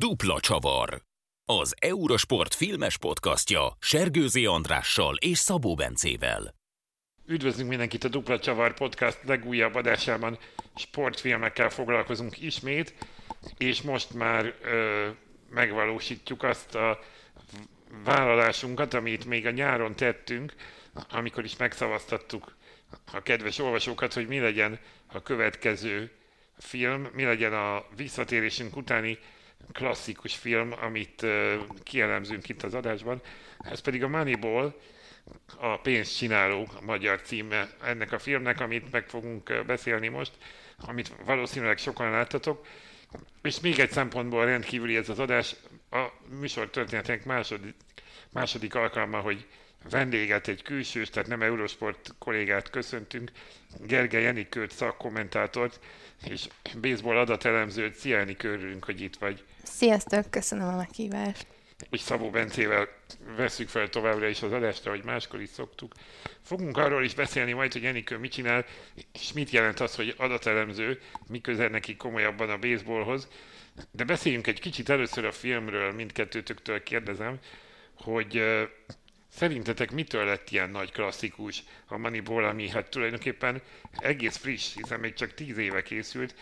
Dupla Csavar. Az Eurosport filmes podcastja Sergőzi Andrással és Szabó Bencével. Üdvözlünk mindenkit a Dupla Csavar podcast legújabb adásában. Sportfilmekkel foglalkozunk ismét, és most már ö, megvalósítjuk azt a vállalásunkat, amit még a nyáron tettünk, amikor is megszavaztattuk a kedves olvasókat, hogy mi legyen a következő film, mi legyen a visszatérésünk utáni klasszikus film, amit kielemzünk itt az adásban. Ez pedig a Moneyball, a pénzt csináló a magyar címe ennek a filmnek, amit meg fogunk beszélni most, amit valószínűleg sokan láttatok. És még egy szempontból rendkívüli ez az adás, a műsor történetének második, második alkalma, hogy vendéget, egy külsős, tehát nem Eurosport kollégát köszöntünk, Gergely Enikőt szakkommentátort, és baseball adatelemzőt. Szia Enikő, örülünk, hogy itt vagy. Sziasztok, köszönöm a meghívást. És Szabó Bencével veszük fel továbbra is az adást, ahogy máskor is szoktuk. Fogunk arról is beszélni majd, hogy Enikő mit csinál, és mit jelent az, hogy adatelemző, miközben neki komolyabban a baseballhoz. De beszéljünk egy kicsit először a filmről, mindkettőtöktől kérdezem, hogy Szerintetek mitől lett ilyen nagy klasszikus a Moneyball, ami hát tulajdonképpen egész friss, hiszen még csak tíz éve készült,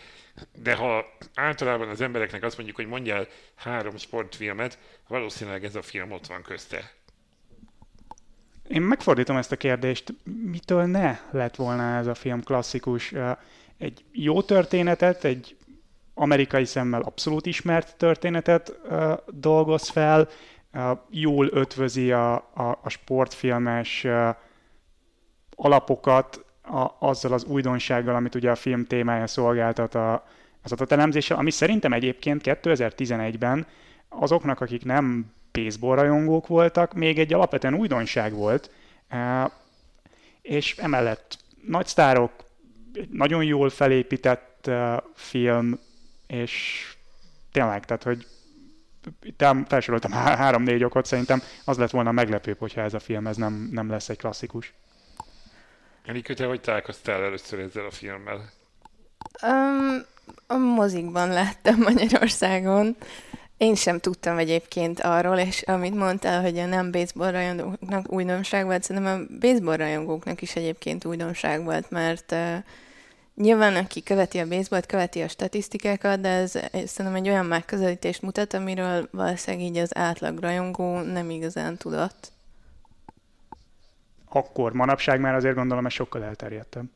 de ha általában az embereknek azt mondjuk, hogy mondjál három sportfilmet, valószínűleg ez a film ott van közte. Én megfordítom ezt a kérdést, mitől ne lett volna ez a film klasszikus? Egy jó történetet, egy amerikai szemmel abszolút ismert történetet dolgoz fel, jól ötvözi a, a, a sportfilmes alapokat a, azzal az újdonsággal, amit ugye a film témája szolgáltat a, az adatelemzéssel, ami szerintem egyébként 2011-ben azoknak, akik nem baseball rajongók voltak, még egy alapvetően újdonság volt, és emellett nagy sztárok, nagyon jól felépített film, és tényleg, tehát hogy felsoroltam három-négy okot, szerintem az lett volna meglepőbb, hogyha ez a film ez nem, nem lesz egy klasszikus. Enikő, te hogy találkoztál először ezzel a filmmel? Um, a mozikban láttam Magyarországon. Én sem tudtam egyébként arról, és amit mondtál, hogy a nem baseball rajongóknak újdonság volt, szerintem a baseball rajongóknak is egyébként újdonság volt, mert uh, Nyilván, aki követi a baseballt, követi a statisztikákat, de ez, ez szerintem egy olyan megközelítést mutat, amiről valószínűleg így az átlag rajongó nem igazán tudott. Akkor, manapság már azért gondolom, ez sokkal elterjedtem.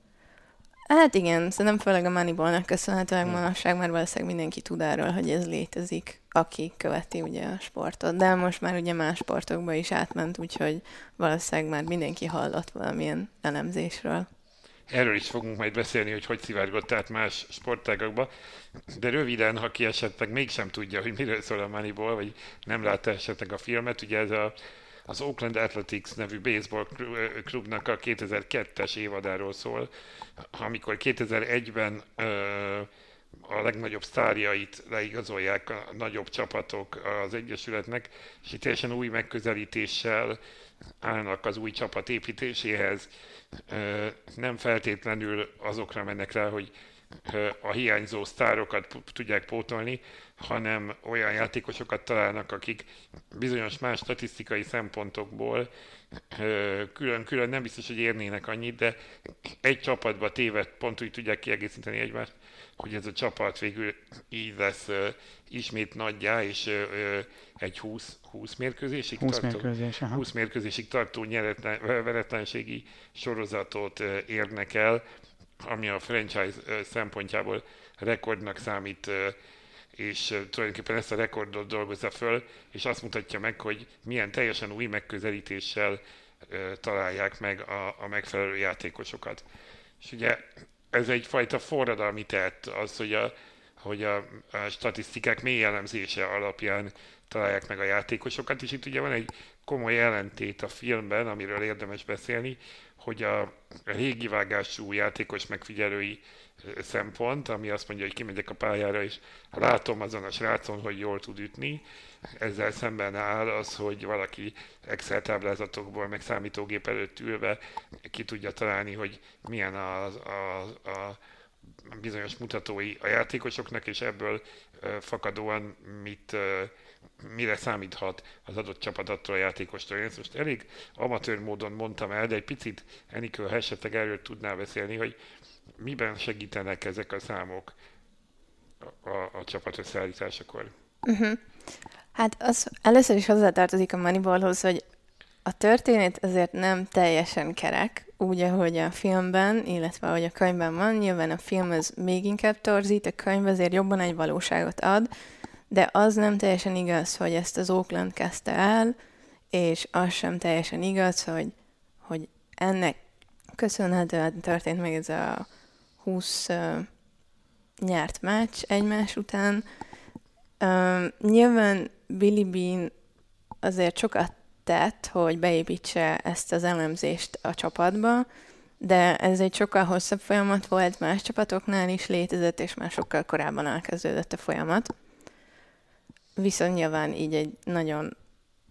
Hát igen, szerintem főleg a Moneyballnak köszönhetően hmm. manapság már valószínűleg mindenki tud arról, hogy ez létezik, aki követi ugye a sportot. De most már ugye más sportokba is átment, úgyhogy valószínűleg már mindenki hallott valamilyen elemzésről. Erről is fogunk majd beszélni, hogy hogy szivárgott át más sportágakba. De röviden, ha ki esetleg mégsem tudja, hogy miről szól a Moneyball, vagy nem látta esetleg a filmet, ugye ez a, az Oakland Athletics nevű baseball klubnak a 2002-es évadáról szól, amikor 2001-ben a legnagyobb sztárjait leigazolják a nagyobb csapatok az Egyesületnek, és itt teljesen új megközelítéssel állnak az új csapat építéséhez, nem feltétlenül azokra mennek rá, hogy a hiányzó sztárokat tudják pótolni, hanem olyan játékosokat találnak, akik bizonyos más statisztikai szempontokból külön-külön nem biztos, hogy érnének annyit, de egy csapatba téved pont úgy tudják kiegészíteni egymást, hogy ez a csapat végül így lesz ismét nagyjá, és egy 20, 20 mérkőzésig 20 tartó, mérkőzés, 20 mérkőzésig tartó nyeretlen, veretlenségi sorozatot érnek el, ami a franchise szempontjából rekordnak számít, és tulajdonképpen ezt a rekordot dolgozza föl, és azt mutatja meg, hogy milyen teljesen új megközelítéssel találják meg a, a megfelelő játékosokat. És ugye ez egyfajta forradalmi tett, az, hogy a, hogy a, a statisztikák mély elemzése alapján találják meg a játékosokat, és itt ugye van egy komoly ellentét a filmben, amiről érdemes beszélni, hogy a régi vágású játékos megfigyelői szempont, ami azt mondja, hogy kimegyek a pályára, és látom azon a srácon, hogy jól tud ütni. Ezzel szemben áll az, hogy valaki Excel táblázatokból, meg számítógép előtt ülve ki tudja találni, hogy milyen a, a, a, bizonyos mutatói a játékosoknak, és ebből fakadóan mit, mire számíthat az adott csapat attól a játékostól. Én ezt most elég amatőr módon mondtam el, de egy picit Enikő, ha esetleg erről tudnál beszélni, hogy miben segítenek ezek a számok a, a, a csapat összeállításakor? Uh-huh. Hát az először is hozzátartozik a Moneyballhoz, hogy a történet azért nem teljesen kerek, úgy, ahogy a filmben, illetve ahogy a könyvben van. Nyilván a film az még inkább torzít, a könyv azért jobban egy valóságot ad, de az nem teljesen igaz, hogy ezt az Oakland kezdte el, és az sem teljesen igaz, hogy, hogy ennek köszönhetően történt meg ez a 20 uh, nyert meccs egymás után. Uh, nyilván Billy Bean azért sokat tett, hogy beépítse ezt az elemzést a csapatba, de ez egy sokkal hosszabb folyamat volt, más csapatoknál is létezett, és már sokkal korábban elkezdődött a folyamat. Viszont nyilván így egy nagyon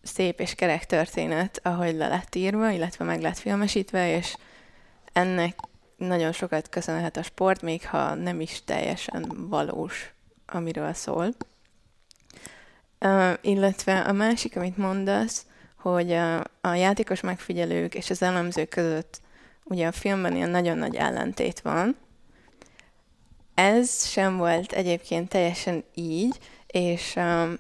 szép és kerek történet, ahogy le lett írva, illetve meg lett filmesítve, és ennek nagyon sokat köszönhet a sport, még ha nem is teljesen valós, amiről szól. Illetve a másik, amit mondasz, hogy a, a játékos megfigyelők és az elemzők között ugye a filmben ilyen nagyon nagy ellentét van. Ez sem volt egyébként teljesen így, és um,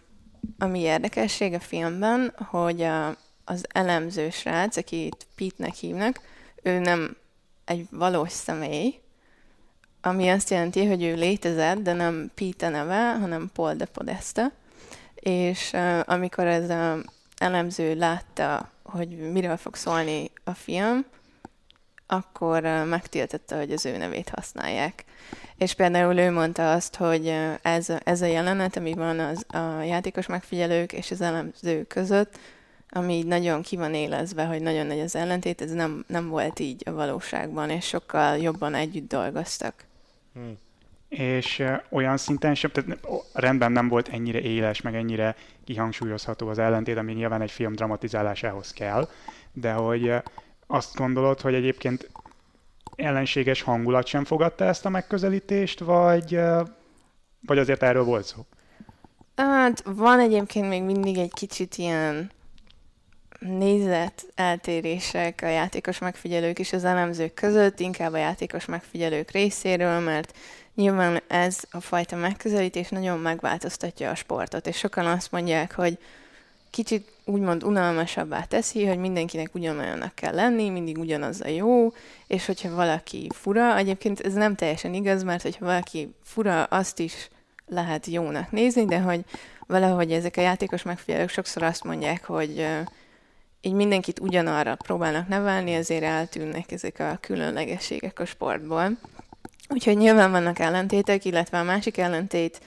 ami érdekesség a filmben, hogy a, az elemző srác, akit Pete-nek hívnak, ő nem egy valós személy, ami azt jelenti, hogy ő létezett, de nem Pete neve, hanem Paul de Podesta. És amikor ez a elemző látta, hogy miről fog szólni a film, akkor megtiltotta, hogy az ő nevét használják. És például ő mondta azt, hogy ez, ez a jelenet, ami van az, a játékos megfigyelők és az elemző között, ami így nagyon ki van élezve, hogy nagyon nagy az ellentét, ez nem, nem volt így a valóságban, és sokkal jobban együtt dolgoztak. Hmm és olyan szinten sem, tehát rendben nem volt ennyire éles, meg ennyire kihangsúlyozható az ellentét, ami nyilván egy film dramatizálásához kell, de hogy azt gondolod, hogy egyébként ellenséges hangulat sem fogadta ezt a megközelítést, vagy, vagy azért erről volt szó? Hát van egyébként még mindig egy kicsit ilyen nézet eltérések a játékos megfigyelők és az elemzők között, inkább a játékos megfigyelők részéről, mert Nyilván ez a fajta megközelítés nagyon megváltoztatja a sportot, és sokan azt mondják, hogy kicsit úgymond unalmasabbá teszi, hogy mindenkinek ugyanolyannak kell lenni, mindig ugyanaz a jó, és hogyha valaki fura, egyébként ez nem teljesen igaz, mert hogyha valaki fura, azt is lehet jónak nézni, de hogy valahogy ezek a játékos megfigyelők sokszor azt mondják, hogy így mindenkit ugyanarra próbálnak nevelni, ezért eltűnnek ezek a különlegességek a sportból. Úgyhogy nyilván vannak ellentétek, illetve a másik ellentét,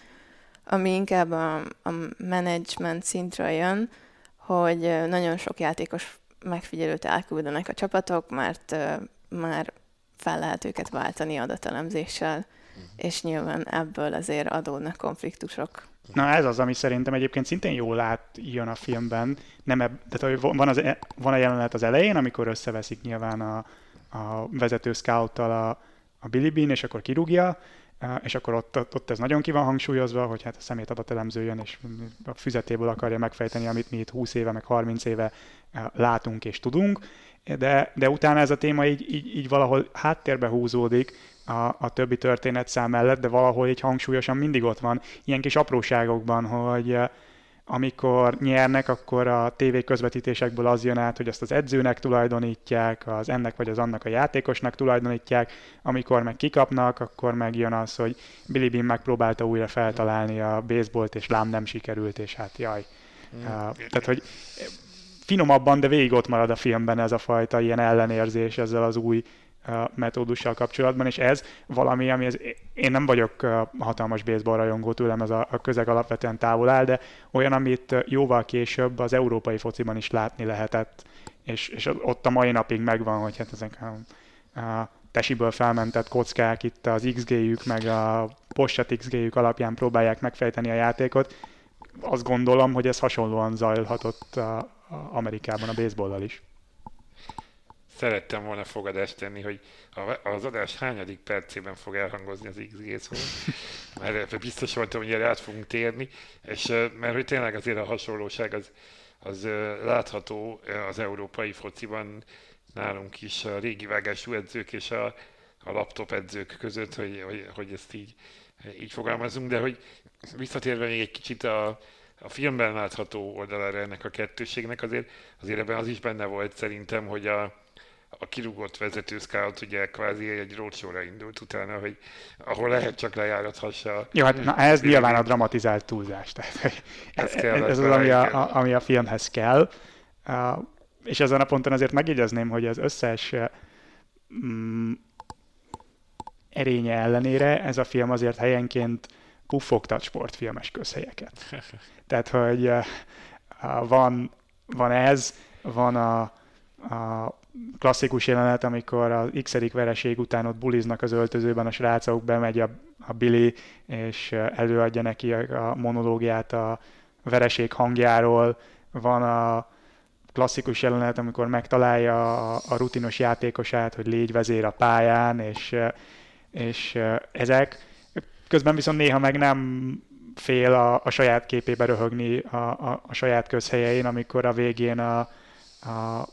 ami inkább a, a management szintről jön, hogy nagyon sok játékos megfigyelőt elküldenek a csapatok, mert uh, már fel lehet őket váltani adatelemzéssel, uh-huh. és nyilván ebből azért adódnak konfliktusok. Na ez az, ami szerintem egyébként szintén jól jön a filmben. Nem eb, tehát van, az, e, van a jelenet az elején, amikor összeveszik nyilván a, a vezető scouttal a, a Billy Bean, és akkor kirúgja, és akkor ott, ott, ez nagyon ki van hangsúlyozva, hogy hát a szemét adatelemző jön, és a füzetéből akarja megfejteni, amit mi itt 20 éve, meg 30 éve látunk és tudunk, de, de utána ez a téma így, így, így valahol háttérbe húzódik a, a többi történetszám mellett, de valahol így hangsúlyosan mindig ott van, ilyen kis apróságokban, hogy, amikor nyernek, akkor a TV közvetítésekből az jön át, hogy azt az edzőnek tulajdonítják, az ennek vagy az annak a játékosnak tulajdonítják, amikor meg kikapnak, akkor megjön az, hogy Billy Bean megpróbálta újra feltalálni a baseballt, és lám nem sikerült, és hát jaj. Mm. Uh, tehát, hogy finomabban, de végig ott marad a filmben ez a fajta ilyen ellenérzés ezzel az új metódussal kapcsolatban, és ez valami, ami ez, én nem vagyok hatalmas baseball rajongó, tőlem ez a, a közeg alapvetően távol áll, de olyan, amit jóval később az európai fociban is látni lehetett, és, és ott a mai napig megvan, hogy hát ezek a, a tesiből felmentett kockák itt az XG-jük, meg a postat XG-jük alapján próbálják megfejteni a játékot. Azt gondolom, hogy ez hasonlóan zajlhatott a, a Amerikában a baseballlal is. Szerettem volna fogadást tenni, hogy az adás hányadik percében fog elhangozni az XG szó, mert biztos voltam, hogy erre át fogunk térni, és mert hogy tényleg azért a hasonlóság az, az látható az európai fociban nálunk is a régi vágású edzők és a, a laptop edzők között, hogy, hogy, hogy ezt így, így fogalmazunk, de hogy visszatérve még egy kicsit a, a filmben látható oldalára ennek a kettőségnek, azért, azért ebben az is benne volt szerintem, hogy a, a kirúgott vezető scout ugye kvázi egy roadshow indult utána, hogy ahol lehet csak lejárathassa. Jó, hát na, ez nyilván a dramatizált túlzás. Tehát, ez, kell, ez az, ami a, ami a filmhez kell. Uh, és ezen a ponton azért megjegyezném, hogy az összes mm, erénye ellenére ez a film azért helyenként puffogtat sportfilmes közhelyeket. Tehát, hogy uh, van, van ez, van a, a klasszikus jelenet, amikor a x vereség után ott buliznak az öltözőben, a srácok, bemegy a, a Billy, és előadja neki a, a monológiát a vereség hangjáról, van a klasszikus jelenet, amikor megtalálja a, a rutinos játékosát, hogy légy vezér a pályán, és, és ezek. Közben viszont néha meg nem fél a, a saját képébe röhögni a, a, a saját közhelyein, amikor a végén a, a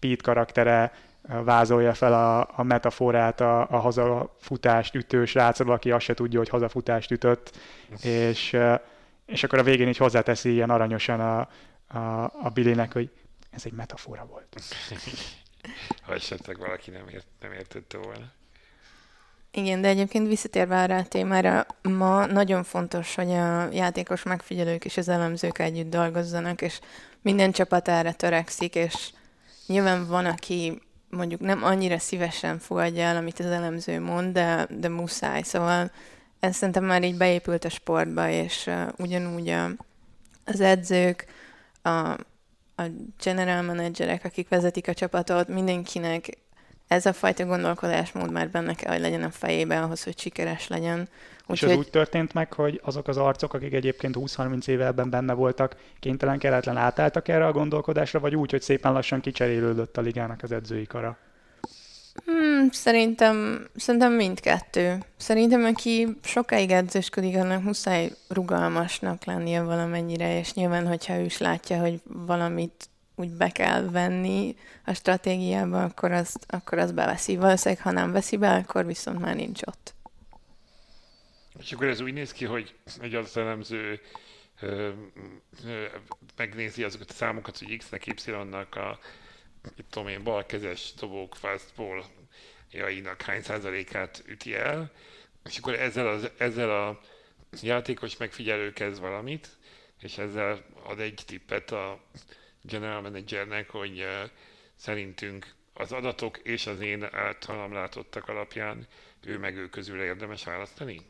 Pete karaktere vázolja fel a, a metaforát, a, a hazafutást ütős rácról, aki azt se tudja, hogy hazafutást ütött, és, és akkor a végén így hozzáteszi ilyen aranyosan a, a, a Billynek, hogy ez egy metafora volt. ha esetleg valaki nem, ért, nem értette volna. Igen, de egyébként visszatérve erre a témára, ma nagyon fontos, hogy a játékos megfigyelők és az elemzők együtt dolgozzanak, és minden csapat erre törekszik, és nyilván van, aki mondjuk nem annyira szívesen fogadja el, amit az elemző mond, de, de muszáj. Szóval ez szerintem már így beépült a sportba, és uh, ugyanúgy a, az edzők, a, a general managerek, akik vezetik a csapatot, mindenkinek ez a fajta gondolkodásmód már benne kell, hogy legyen a fejében ahhoz, hogy sikeres legyen. Úgy, és az hogy... úgy történt meg, hogy azok az arcok, akik egyébként 20-30 éve ebben benne voltak, kénytelen keretlen átálltak erre a gondolkodásra, vagy úgy, hogy szépen lassan kicserélődött a ligának az edzői kara? Hmm, szerintem, szerintem mindkettő. Szerintem, aki sokáig edzősködik, annak muszáj rugalmasnak lennie valamennyire, és nyilván, hogyha ő is látja, hogy valamit úgy be kell venni a stratégiába, akkor azt, akkor azt beveszi. Valószínűleg, ha nem veszi be, akkor viszont már nincs ott. És akkor ez úgy néz ki, hogy egy az elemző ö, ö, megnézi azokat a számokat, hogy X-nek, Y-nak a itt tudom én, balkezes dobók fastball jainak hány százalékát üti el, és akkor ezzel, az, ezzel a játékos megfigyelő kezd valamit, és ezzel ad egy tippet a general managernek, hogy uh, szerintünk az adatok és az én általam látottak alapján ő meg ő közül érdemes választani?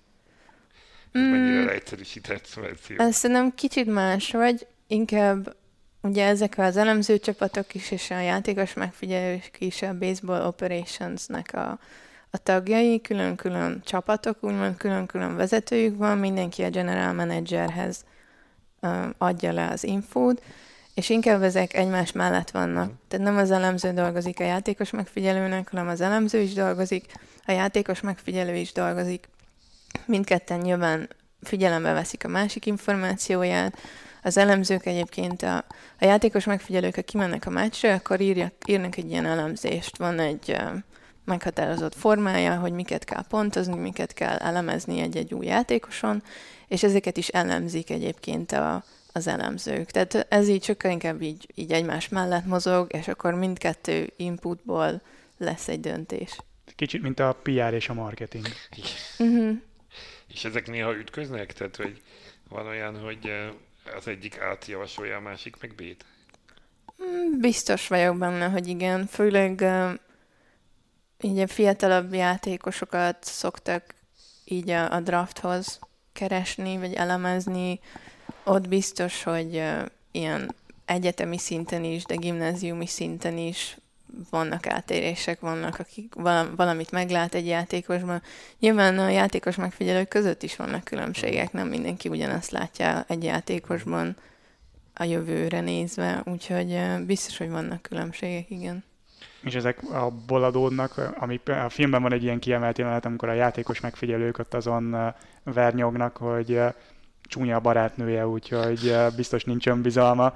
Ez mm. mennyire leegyszerűsített verzió? Ez szerintem kicsit más, vagy inkább ugye ezek az elemző csapatok is, és a játékos megfigyelők is a Baseball Operations-nek a, a tagjai, külön-külön csapatok, úgymond külön-külön vezetőjük van, mindenki a general managerhez uh, adja le az infót, és inkább ezek egymás mellett vannak. Tehát nem az elemző dolgozik a játékos megfigyelőnek, hanem az elemző is dolgozik, a játékos megfigyelő is dolgozik. Mindketten nyilván figyelembe veszik a másik információját, az elemzők egyébként, a, a játékos megfigyelők, ha kimennek a meccsre, akkor írjak, írnak egy ilyen elemzést. Van egy uh, meghatározott formája, hogy miket kell pontozni, miket kell elemezni egy-egy új játékoson, és ezeket is elemzik egyébként a, az elemzők. Tehát ez így sokkal inkább így, így egymás mellett mozog, és akkor mindkettő inputból lesz egy döntés. Kicsit, mint a PR és a marketing. Uh-huh. És ezek néha ütköznek? Tehát, hogy van olyan, hogy az egyik átjavasolja, a másik meg B-t? Mm, biztos vagyok benne, hogy igen. Főleg így a fiatalabb játékosokat szoktak így a, a drafthoz keresni, vagy elemezni. Ott biztos, hogy ilyen egyetemi szinten is, de gimnáziumi szinten is vannak átérések, vannak, akik valamit meglát egy játékosban. Nyilván a játékos megfigyelők között is vannak különbségek, nem mindenki ugyanazt látja egy játékosban a jövőre nézve, úgyhogy biztos, hogy vannak különbségek, igen. és ezek abból adódnak, ami a filmben van egy ilyen kiemelt jelenet, amikor a játékos megfigyelők ott azon vernyognak, hogy csúnya a barátnője, úgyhogy biztos nincs önbizalma.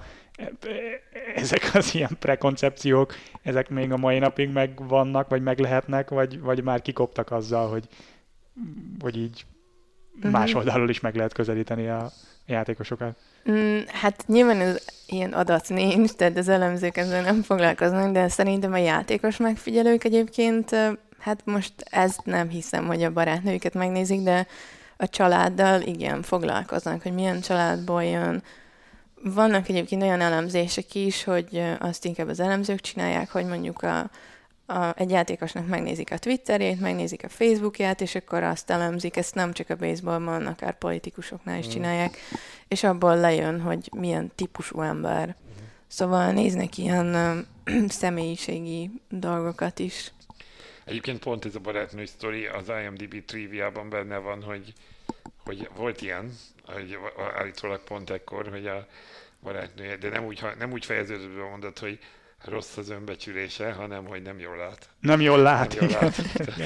Ezek az ilyen prekoncepciók, ezek még a mai napig megvannak, vagy meg lehetnek, vagy, vagy már kikoptak azzal, hogy, hogy így uh-huh. más oldalról is meg lehet közelíteni a játékosokat. Mm, hát nyilván ez ilyen adat nincs, tehát az elemzők ezzel nem foglalkoznak, de szerintem a játékos megfigyelők egyébként, hát most ezt nem hiszem, hogy a barátnőjüket megnézik, de a családdal igen foglalkoznak, hogy milyen családból jön. Vannak egyébként olyan elemzések is, hogy azt inkább az elemzők csinálják, hogy mondjuk a, a, egy játékosnak megnézik a Twitterét, megnézik a Facebookját, és akkor azt elemzik, ezt nem csak a baseballban, akár politikusoknál is mm. csinálják, és abból lejön, hogy milyen típusú ember. Mm. Szóval néznek ilyen uh, személyiségi dolgokat is. Egyébként pont ez a barátnő sztori az IMDb triviában benne van, hogy, hogy volt ilyen, hogy állítólag pont ekkor, hogy a barátnője, de nem úgy, nem úgy fejeződött be mondat, hogy rossz az önbecsülése, hanem hogy nem jól lát. Nem jól lát. Nem jól lát.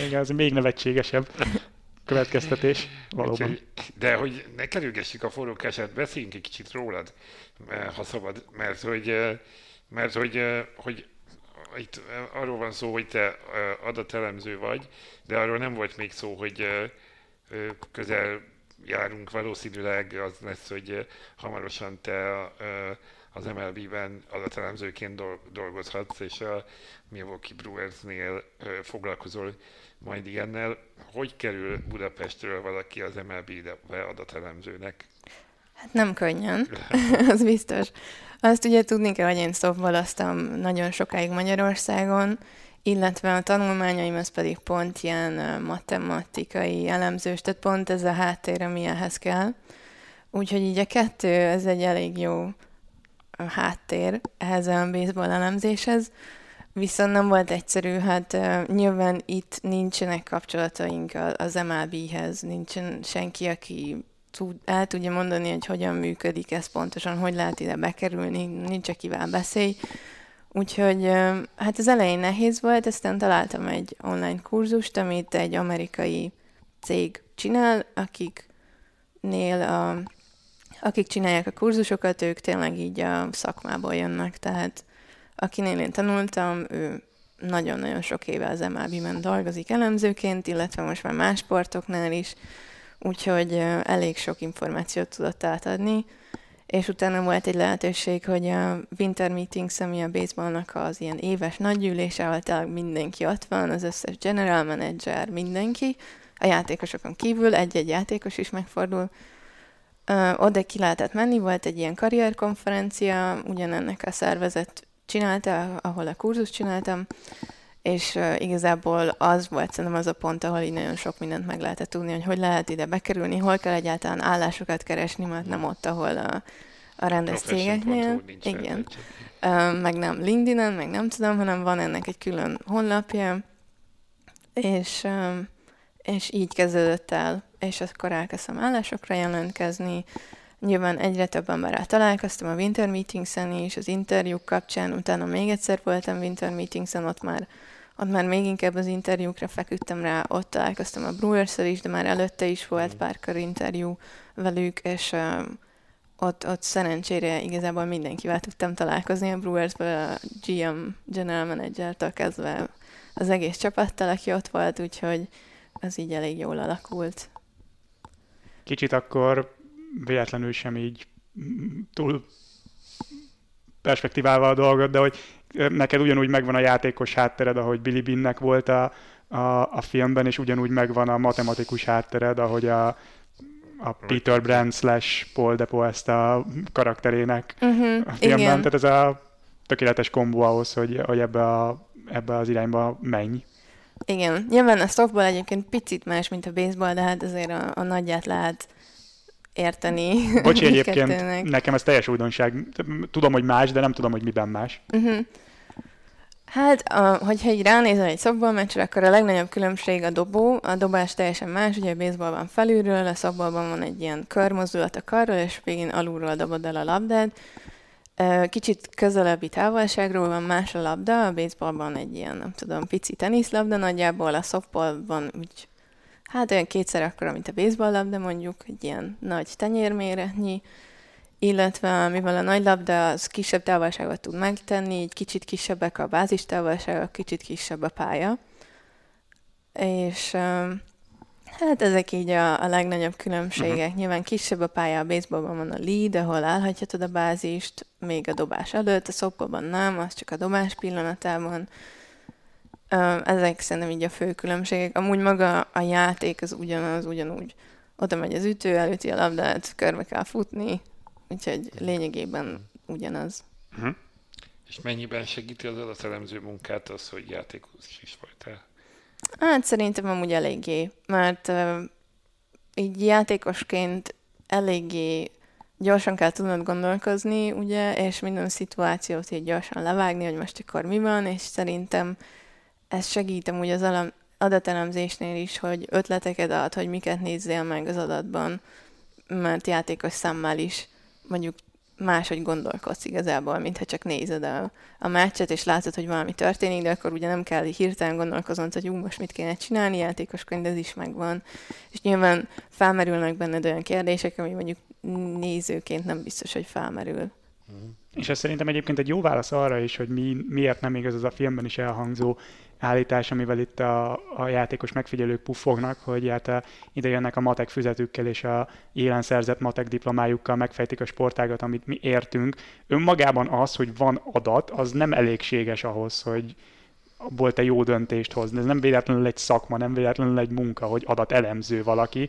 Igen, az még nevetségesebb következtetés, valóban. Úgyhogy, de hogy ne kerülgessük a forrókását, beszéljünk egy kicsit rólad, ha szabad, mert hogy, mert hogy, hogy itt arról van szó, hogy te adatelemző vagy, de arról nem volt még szó, hogy közel járunk, valószínűleg az lesz, hogy hamarosan te az MLB-ben adatelemzőként dolgozhatsz, és a Milwaukee Brewersnél foglalkozol majd ilyennel. Hogy kerül Budapestről valaki az MLB-be adatelemzőnek? Hát nem könnyen, az biztos. Azt ugye tudni kell, hogy én szoftbalaztam nagyon sokáig Magyarországon, illetve a tanulmányaim az pedig pont ilyen matematikai elemzős, tehát pont ez a háttér, ami ehhez kell. Úgyhogy így a kettő, ez egy elég jó háttér ehhez a baseball elemzéshez, viszont nem volt egyszerű, hát nyilván itt nincsenek kapcsolataink az MLB-hez, nincsen senki, aki tud, el tudja mondani, hogy hogyan működik ez pontosan, hogy lehet ide bekerülni, nincs akivel beszélj. Úgyhogy hát az elején nehéz volt, aztán találtam egy online kurzust, amit egy amerikai cég csinál, akiknél a akik csinálják a kurzusokat, ők tényleg így a szakmából jönnek, tehát akinél én tanultam, ő nagyon-nagyon sok éve az MLB-ben dolgozik elemzőként, illetve most már más sportoknál is, úgyhogy elég sok információt tudott átadni, és utána volt egy lehetőség, hogy a Winter Meetings, ami a baseballnak az ilyen éves nagygyűlése, ahol mindenki ott van, az összes general manager, mindenki, a játékosokon kívül egy-egy játékos is megfordul, oda ki lehetett menni, volt egy ilyen karrierkonferencia, ugyanennek a szervezet csinálta, ahol a kurzus csináltam, és igazából az volt szerintem az a pont, ahol így nagyon sok mindent meg lehetett tudni, hogy hogy lehet ide bekerülni, hol kell egyáltalán állásokat keresni, mert nem ott, ahol a, a rendes cégeknél. Igen. Uh, meg nem LinkedIn-en, meg nem tudom, hanem van ennek egy külön honlapja, és, és így kezdődött el és akkor elkezdtem állásokra jelentkezni. Nyilván egyre több emberrel találkoztam a Winter Meetings-en is, az interjúk kapcsán, utána még egyszer voltam Winter Meetings-en, ott már, ott már még inkább az interjúkra feküdtem rá, ott találkoztam a brewers is, de már előtte is volt mm. pár kör interjú velük, és uh, ott, ott szerencsére igazából mindenkivel tudtam találkozni a brewers a GM General Manager-től kezdve az egész csapattal, aki ott volt, úgyhogy az így elég jól alakult kicsit akkor véletlenül sem így túl perspektíválva a dolgot, de hogy neked ugyanúgy megvan a játékos háttered, ahogy Billy Binnek volt a, a, a filmben, és ugyanúgy megvan a matematikus háttered, ahogy a, a Peter Brand slash Paul ezt a karakterének uh-huh, a filmben. Igen. Tehát ez a tökéletes kombó ahhoz, hogy, hogy ebbe, a, ebbe az irányba menj. Igen, nyilván a softball egyébként picit más, mint a baseball, de hát azért a, a nagyját lehet érteni. Bocsi, egyébként nekem ez teljes újdonság. Tudom, hogy más, de nem tudom, hogy miben más. Uh-huh. Hát, a, hogyha így ránézel egy softball meccsre, akkor a legnagyobb különbség a dobó. A dobás teljesen más, ugye a baseballban felülről, a softballban van egy ilyen körmozdulat a karról, és végén alulról dobod el a labdát. Kicsit közelebbi távolságról van más a labda, a baseballban egy ilyen, nem tudom, pici teniszlabda nagyjából, a softballban úgy, hát olyan kétszer akkora, mint a baseball labda mondjuk, egy ilyen nagy tenyérméretnyi, illetve mivel a nagy labda az kisebb távolságot tud megtenni, így kicsit kisebbek a bázis távolságok, kicsit kisebb a pálya. És hát ezek így a, a legnagyobb különbségek. Uh-huh. Nyilván kisebb a pálya, a baseballban van a lead, ahol állhatjatod a bázist, még a dobás előtt, a szoppában nem, az csak a dobás pillanatában. Ezek szerintem így a fő különbségek. Amúgy maga a játék az ugyanaz, ugyanúgy. Oda megy az ütő, elüti a labdát, körbe kell futni, úgyhogy lényegében ugyanaz. Uh-huh. És mennyiben segíti az adatelemző munkát az, hogy játékos is voltál? Hát szerintem amúgy eléggé, mert uh, így játékosként eléggé gyorsan kell tudnod gondolkozni, ugye, és minden szituációt így gyorsan levágni, hogy most akkor mi van, és szerintem ez segít amúgy az adatelemzésnél is, hogy ötleteket ad, hogy miket nézzél meg az adatban, mert játékos szemmel is mondjuk máshogy gondolkodsz igazából, mintha csak nézed a, a meccset, és látod, hogy valami történik, de akkor ugye nem kell hirtelen gondolkoznod, hogy ú, most mit kéne csinálni, játékosként ez is megvan. És nyilván felmerülnek benned olyan kérdések, ami mondjuk nézőként nem biztos, hogy felmerül. Mm. És ez szerintem egyébként egy jó válasz arra is, hogy mi, miért nem igaz az a filmben is elhangzó állítás, amivel itt a, a játékos megfigyelők puffognak, hogy hát a, ide jönnek a matek füzetükkel és a élen szerzett matek diplomájukkal megfejtik a sportágat, amit mi értünk. Önmagában az, hogy van adat, az nem elégséges ahhoz, hogy abból te jó döntést hozni. Ez nem véletlenül egy szakma, nem véletlenül egy munka, hogy adat elemző valaki,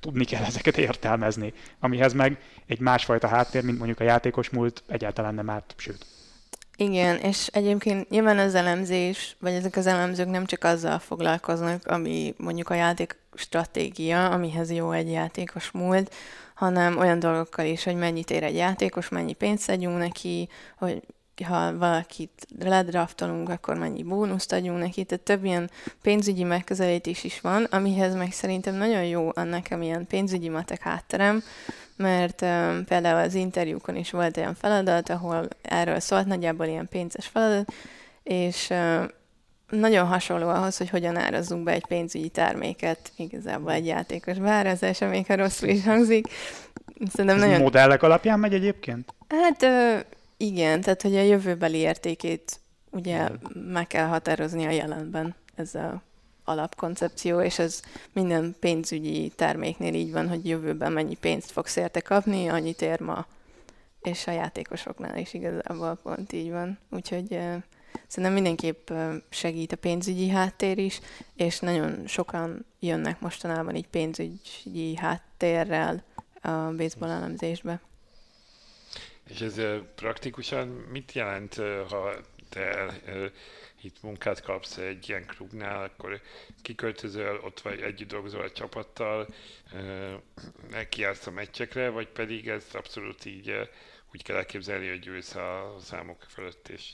tudni kell ezeket értelmezni, amihez meg egy másfajta háttér, mint mondjuk a játékos múlt egyáltalán nem árt, sőt. Igen, és egyébként nyilván az elemzés, vagy ezek az elemzők nem csak azzal foglalkoznak, ami mondjuk a játék stratégia, amihez jó egy játékos múlt, hanem olyan dolgokkal is, hogy mennyit ér egy játékos, mennyi pénzt adjunk neki, hogy ha valakit ledraftolunk, akkor mennyi bónuszt adjunk neki, tehát több ilyen pénzügyi megközelítés is van, amihez meg szerintem nagyon jó annak, amilyen pénzügyi matek hátterem, mert um, például az interjúkon is volt olyan feladat, ahol erről szólt nagyjából ilyen pénzes feladat, és uh, nagyon hasonló ahhoz, hogy hogyan árazzunk be egy pénzügyi terméket, igazából egy játékos beárazása, még ha rosszul is hangzik. Szerintem Ez nagyon... modellek alapján megy egyébként? Hát igen, tehát hogy a jövőbeli értékét ugye meg kell határozni a jelenben. Ez a alapkoncepció, és ez minden pénzügyi terméknél így van, hogy jövőben mennyi pénzt fogsz érte kapni, annyit ér ma. És a játékosoknál is igazából pont így van. Úgyhogy uh, szerintem mindenképp segít a pénzügyi háttér is, és nagyon sokan jönnek mostanában így pénzügyi háttérrel a baseball elemzésbe. És ez praktikusan mit jelent, ha te itt munkát kapsz egy ilyen klubnál, akkor kiköltözöl, ott vagy együtt dolgozol a csapattal, nekiállsz a meccsekre, vagy pedig ez abszolút így úgy kell elképzelni, hogy ülsz a számok fölött, és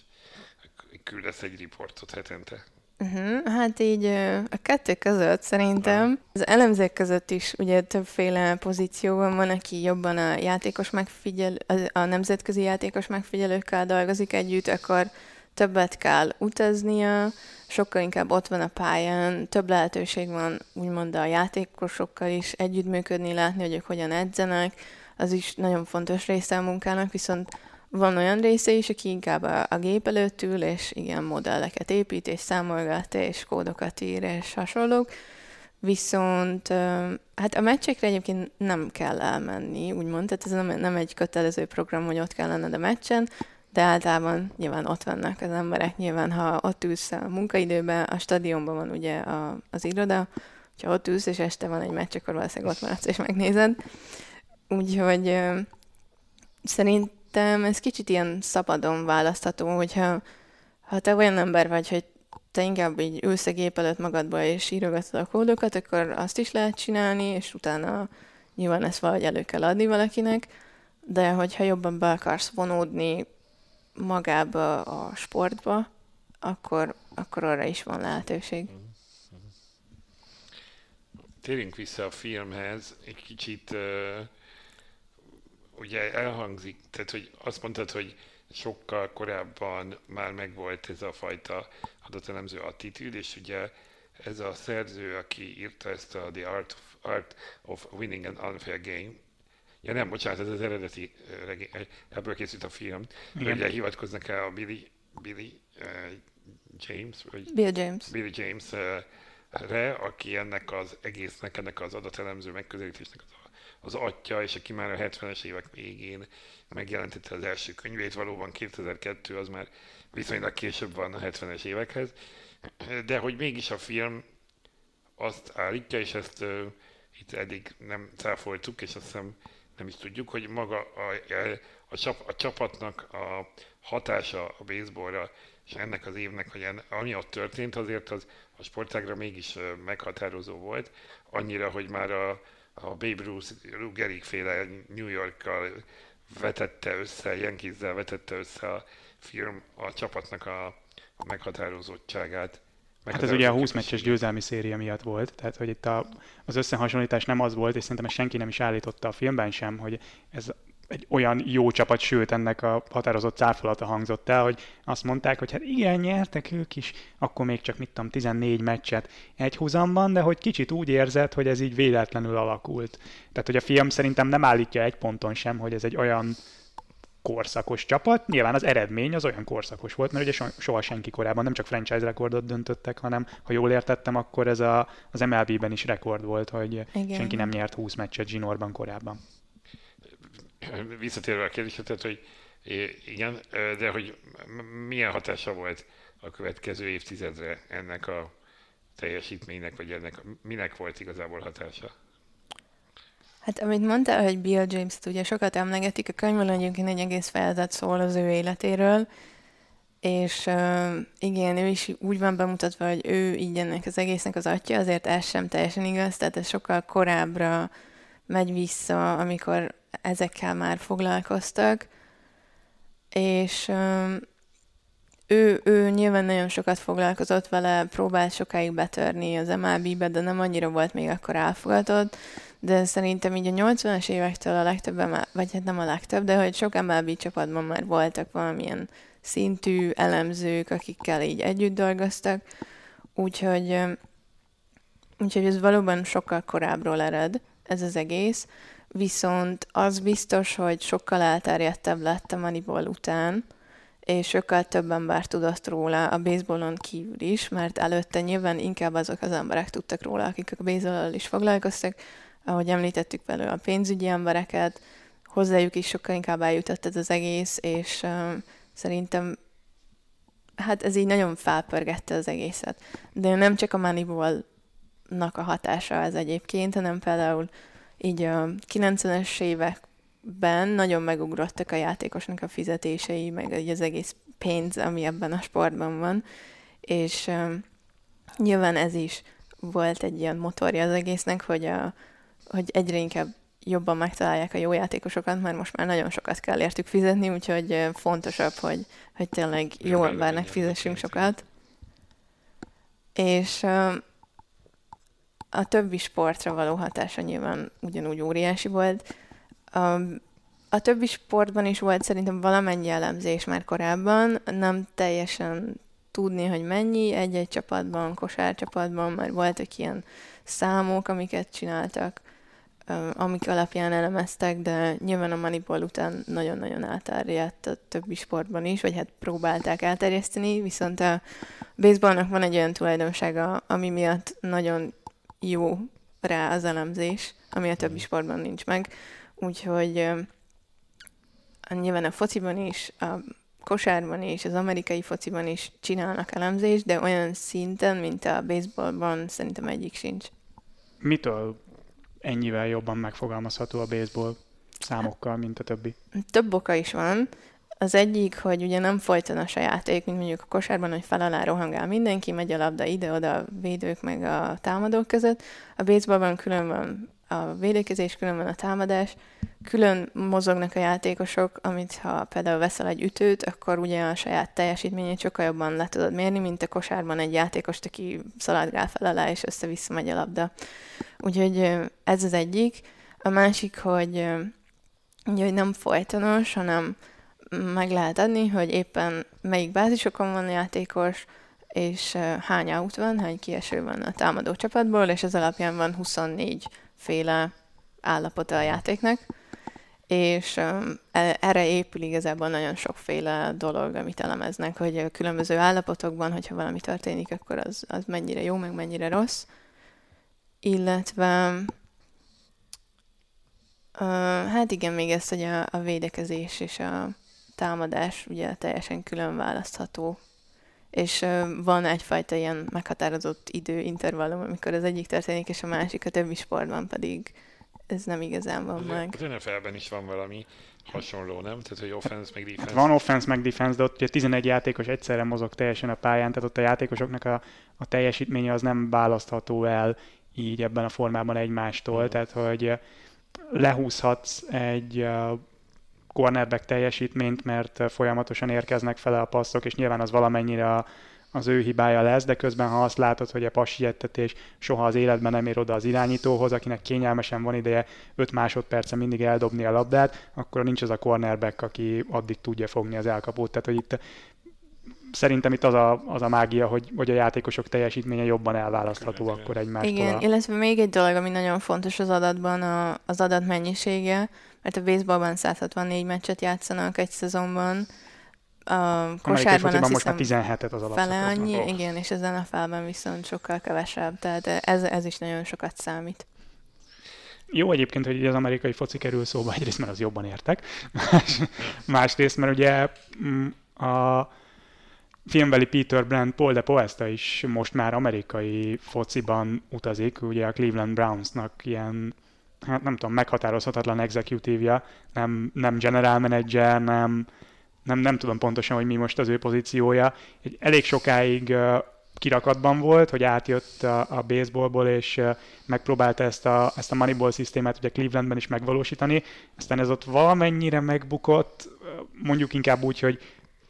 küldesz egy riportot hetente. Uh-huh, hát így a kettő között szerintem. Az elemzők között is ugye többféle pozícióban van, aki jobban a játékos megfigyel, a nemzetközi játékos megfigyelőkkel dolgozik együtt, akkor többet kell utaznia, sokkal inkább ott van a pályán, több lehetőség van úgymond a játékosokkal is együttműködni, látni, hogy ők hogyan edzenek, az is nagyon fontos része a munkának, viszont van olyan része is, aki inkább a, a gép előtt ül, és igen, modelleket épít, és számolgat, és kódokat ír, és hasonlók. Viszont hát a meccsekre egyébként nem kell elmenni, úgymond, tehát ez nem, nem egy kötelező program, hogy ott kell lenned a meccsen, de általában nyilván ott vannak az emberek, nyilván ha ott ülsz a munkaidőben, a stadionban van ugye a, az iroda, ha ott ülsz, és este van egy meccs, akkor valószínűleg ott maradsz és megnézed. Úgyhogy ö, szerintem ez kicsit ilyen szabadon választható, hogyha ha te olyan ember vagy, hogy te inkább így ülsz a gép előtt magadba és írogatod a kódokat, akkor azt is lehet csinálni, és utána nyilván ezt valahogy elő kell adni valakinek, de hogyha jobban be akarsz vonódni magába a sportba, akkor, akkor arra is van lehetőség. Térjünk vissza a filmhez, egy kicsit uh, ugye elhangzik, tehát hogy azt mondtad, hogy sokkal korábban már megvolt ez a fajta adatelemző attitűd, és ugye ez a szerző, aki írta ezt a The Art of, Art of Winning an Unfair Game, Ja nem, bocsánat, ez az eredeti regény, ebből készült a film. Igen. Ugye hivatkoznak el a Billy, Billy uh, James, vagy Bill James. Billy James uh, re, aki ennek az egésznek, ennek az adatelemző megközelítésnek az, az atya, és aki már a 70-es évek végén megjelentette az első könyvét, valóban 2002 az már viszonylag később van a 70-es évekhez, de hogy mégis a film azt állítja, és ezt uh, itt eddig nem cáfoltuk, és azt hiszem nem is tudjuk, hogy maga a, a, csap, a csapatnak a hatása a baseballra, és ennek az évnek, hogy en, ami ott történt, azért az a sportágra mégis meghatározó volt, annyira, hogy már a, a Babe Ruth, Rugerig féle New Yorkkal vetette össze, Yankees-zel vetette össze a film a csapatnak a, a meghatározottságát. Hát ez ugye a 20 meccses győzelmi széria miatt volt, tehát hogy itt a, az összehasonlítás nem az volt, és szerintem senki nem is állította a filmben sem, hogy ez egy olyan jó csapat, sőt ennek a határozott cáfolata hangzott el, hogy azt mondták, hogy hát igen, nyertek ők is, akkor még csak mit tudom, 14 meccset egy húzamban, de hogy kicsit úgy érzett, hogy ez így véletlenül alakult. Tehát, hogy a film szerintem nem állítja egy ponton sem, hogy ez egy olyan korszakos csapat. Nyilván az eredmény az olyan korszakos volt, mert ugye soha senki korábban nem csak franchise rekordot döntöttek, hanem ha jól értettem, akkor ez a, az MLB-ben is rekord volt, hogy Igen. senki nem nyert 20 meccset zsinórban korábban. Visszatérve a kérdésre, tehát, hogy igen, de hogy milyen hatása volt a következő évtizedre ennek a teljesítménynek, vagy ennek, minek volt igazából hatása? Hát amit mondtál, hogy Bill James-t ugye sokat emlegetik, a könyvben egyébként egy egész fejezet szól az ő életéről, és uh, igen, ő is úgy van bemutatva, hogy ő így ennek az egésznek az atya, azért ez sem teljesen igaz, tehát ez sokkal korábbra megy vissza, amikor ezekkel már foglalkoztak, és ő, ő nyilván nagyon sokat foglalkozott vele, próbált sokáig betörni az MLB-be, de nem annyira volt még akkor elfogadott, de szerintem így a 80-as évektől a legtöbb, vagy hát nem a legtöbb, de hogy sok MLB csapatban már voltak valamilyen szintű elemzők, akikkel így együtt dolgoztak, úgyhogy, úgyhogy ez valóban sokkal korábbról ered, ez az egész, viszont az biztos, hogy sokkal elterjedtebb lett a Moneyball után, és sokkal több ember tudott róla a baseballon kívül is, mert előtte nyilván inkább azok az emberek tudtak róla, akik a baseball is foglalkoztak, ahogy említettük belőle a pénzügyi embereket, hozzájuk is sokkal inkább eljutott ez az egész, és uh, szerintem hát ez így nagyon felpörgette az egészet. De nem csak a Moneyball-nak a hatása ez egyébként, hanem például így a 90-es években nagyon megugrottak a játékosnak a fizetései, meg az egész pénz, ami ebben a sportban van, és uh, nyilván ez is volt egy ilyen motorja az egésznek, hogy a, hogy egyre inkább jobban megtalálják a jó játékosokat, mert most már nagyon sokat kell értük fizetni, úgyhogy fontosabb, hogy, hogy tényleg jó embernek fizessünk sokat. És a többi sportra való hatása nyilván ugyanúgy óriási volt. A, többi sportban is volt szerintem valamennyi elemzés már korábban, nem teljesen tudni, hogy mennyi, egy-egy csapatban, kosárcsapatban már voltak ilyen számok, amiket csináltak amik alapján elemeztek, de nyilván a Moneyball után nagyon-nagyon elterjedt a többi sportban is, vagy hát próbálták elterjeszteni, viszont a baseballnak van egy olyan tulajdonsága, ami miatt nagyon jó rá az elemzés, ami a többi sportban nincs meg. Úgyhogy nyilván a fociban is, a kosárban is, az amerikai fociban is csinálnak elemzést, de olyan szinten, mint a baseballban szerintem egyik sincs. Mitől ennyivel jobban megfogalmazható a baseball számokkal, mint a többi? Több oka is van. Az egyik, hogy ugye nem folytonos a játék, mint mondjuk a kosárban, hogy fel alá rohangál mindenki, megy a labda ide-oda a védők meg a támadók között. A baseballban külön a védekezés, külön a támadás, külön mozognak a játékosok, amit ha például veszel egy ütőt, akkor ugye a saját teljesítményét sokkal jobban le tudod mérni, mint a kosárban egy játékost, aki szaladgál fel alá, és össze-vissza megy a labda. Úgyhogy ez az egyik. A másik, hogy ugye, hogy nem folytonos, hanem meg lehet adni, hogy éppen melyik bázisokon van a játékos, és hány out van, hány kieső van a támadó csapatból, és ez alapján van 24 féle állapota a játéknak, és e, erre épül igazából nagyon sokféle dolog, amit elemeznek, hogy a különböző állapotokban, hogyha valami történik, akkor az, az mennyire jó, meg mennyire rossz. Illetve hát igen, még ezt, hogy a, a védekezés és a támadás ugye teljesen külön választható és van egyfajta ilyen meghatározott időintervallum, amikor az egyik történik, és a másik a többi sportban pedig ez nem igazán van meg. Az NFL-ben is van valami hasonló, nem? Tehát, hogy offense meg defense. Van offense meg defense, de ott ugye 11 játékos egyszerre mozog teljesen a pályán, tehát ott a játékosoknak a, a teljesítménye az nem választható el így ebben a formában egymástól, mm. tehát hogy lehúzhatsz egy cornerback teljesítményt, mert folyamatosan érkeznek fele a passzok, és nyilván az valamennyire a, az ő hibája lesz, de közben ha azt látod, hogy a passietetés soha az életben nem ér oda az irányítóhoz, akinek kényelmesen van ideje 5 másodperce mindig eldobni a labdát, akkor nincs az a cornerback, aki addig tudja fogni az elkapót. Tehát, hogy itt szerintem itt az a, az a mágia, hogy, hogy a játékosok teljesítménye jobban elválasztható igen, akkor egymástól. Igen, illetve még egy dolog, ami nagyon fontos az adatban, a, az adat mennyisége, mert a baseballban 164 meccset játszanak egy szezonban, a kosárban azt most már 17-et az fele annyi, oh. igen, és az NFL-ben viszont sokkal kevesebb, tehát ez, ez is nagyon sokat számít. Jó egyébként, hogy az amerikai foci kerül szóba, egyrészt mert az jobban értek, más, másrészt, mert ugye mm, a filmbeli Peter Brand, Paul de Poesta is most már amerikai fociban utazik, ugye a Cleveland Brownsnak ilyen hát nem tudom, meghatározhatatlan executívja, nem, nem general manager, nem, nem, nem tudom pontosan, hogy mi most az ő pozíciója. Egy elég sokáig kirakatban volt, hogy átjött a, a baseballból, és megpróbálta ezt a, ezt a Moneyball szisztémát ugye Clevelandben is megvalósítani. Aztán ez ott valamennyire megbukott, mondjuk inkább úgy, hogy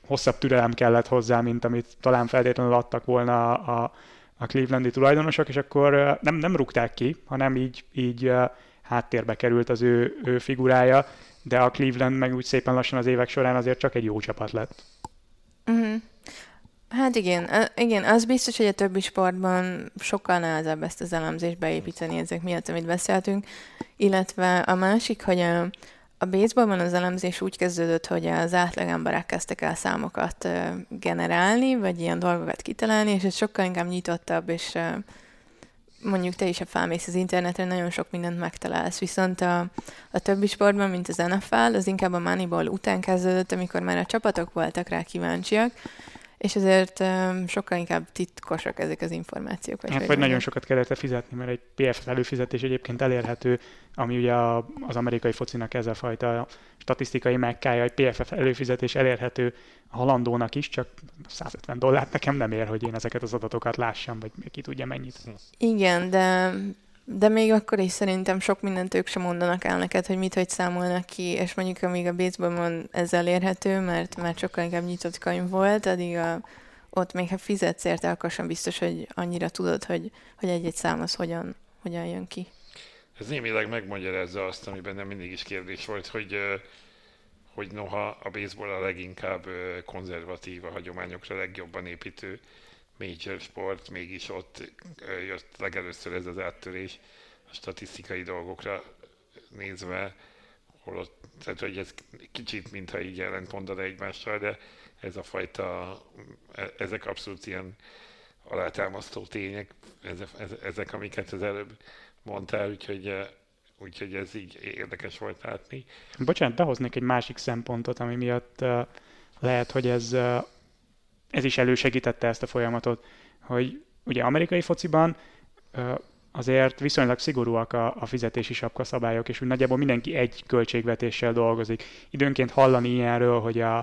hosszabb türelem kellett hozzá, mint amit talán feltétlenül adtak volna a, a Clevelandi tulajdonosok, és akkor nem, nem rúgták ki, hanem így, így háttérbe került az ő, ő figurája, de a Cleveland meg úgy szépen lassan az évek során azért csak egy jó csapat lett. Uh-huh. Hát igen, igen, az biztos, hogy a többi sportban sokkal nehezebb ezt az elemzést beépíteni ezek miatt, amit beszéltünk, illetve a másik, hogy a, a baseballban az elemzés úgy kezdődött, hogy az átlagemberek kezdtek el számokat generálni, vagy ilyen dolgokat kitalálni, és ez sokkal inkább nyitottabb, és mondjuk te is, ha felmész az internetre, nagyon sok mindent megtalálsz. Viszont a, a többi sportban, mint az NFL, az inkább a Moneyball után kezdődött, amikor már a csapatok voltak rá kíváncsiak, és ezért um, sokkal inkább titkosak ezek az információk. Vagy, hát, vagy nagyon sokat kellett fizetni, mert egy PF előfizetés egyébként elérhető, ami ugye a, az amerikai focinak ez a fajta statisztikai megkája, egy PFF előfizetés elérhető a halandónak is, csak 150 dollárt nekem nem ér, hogy én ezeket az adatokat lássam, vagy ki tudja mennyit. Igen, de de még akkor is szerintem sok mindent ők sem mondanak el neked, hogy mit, hogy számolnak ki, és mondjuk amíg a baseballban ez elérhető, mert, mert sokkal inkább nyitott könyv volt, addig a, ott még ha fizetsz érte, akkor sem biztos, hogy annyira tudod, hogy, hogy egy-egy szám az hogyan, hogyan jön ki. Ez némileg megmagyarázza azt, amiben nem mindig is kérdés volt, hogy hogy noha a baseball a leginkább konzervatív, a hagyományokra legjobban építő major sport, mégis ott jött legelőször ez az áttörés a statisztikai dolgokra nézve, holott, tehát hogy ez kicsit mintha így ellentmondana egymással, de ez a fajta, e, ezek abszolút ilyen alátámasztó tények, ezek, ezek amiket az előbb mondtál, úgyhogy, úgyhogy ez így érdekes volt látni. Bocsánat, behoznék egy másik szempontot, ami miatt lehet, hogy ez ez is elősegítette ezt a folyamatot, hogy ugye amerikai fociban azért viszonylag szigorúak a, a fizetési sapka szabályok, és úgy nagyjából mindenki egy költségvetéssel dolgozik. Időnként hallani ilyenről, hogy a,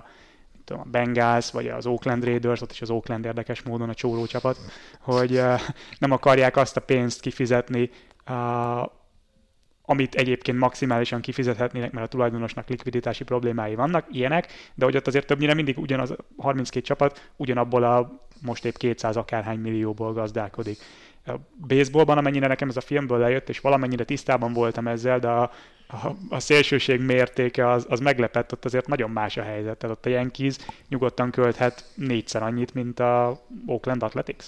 a Bengals, vagy az Oakland Raiders, ott is az Oakland érdekes módon a csóró csapat, hogy nem akarják azt a pénzt kifizetni, amit egyébként maximálisan kifizethetnének, mert a tulajdonosnak likviditási problémái vannak, ilyenek, de hogy ott azért többnyire mindig ugyanaz 32 csapat ugyanabból a most épp 200 akárhány millióból gazdálkodik. A baseballban, amennyire nekem ez a filmből lejött, és valamennyire tisztában voltam ezzel, de a a, a szélsőség mértéke az, az meglepett, ott azért nagyon más a helyzet. Tehát ott a Yankees nyugodtan költhet négyszer annyit, mint a Oakland Athletics.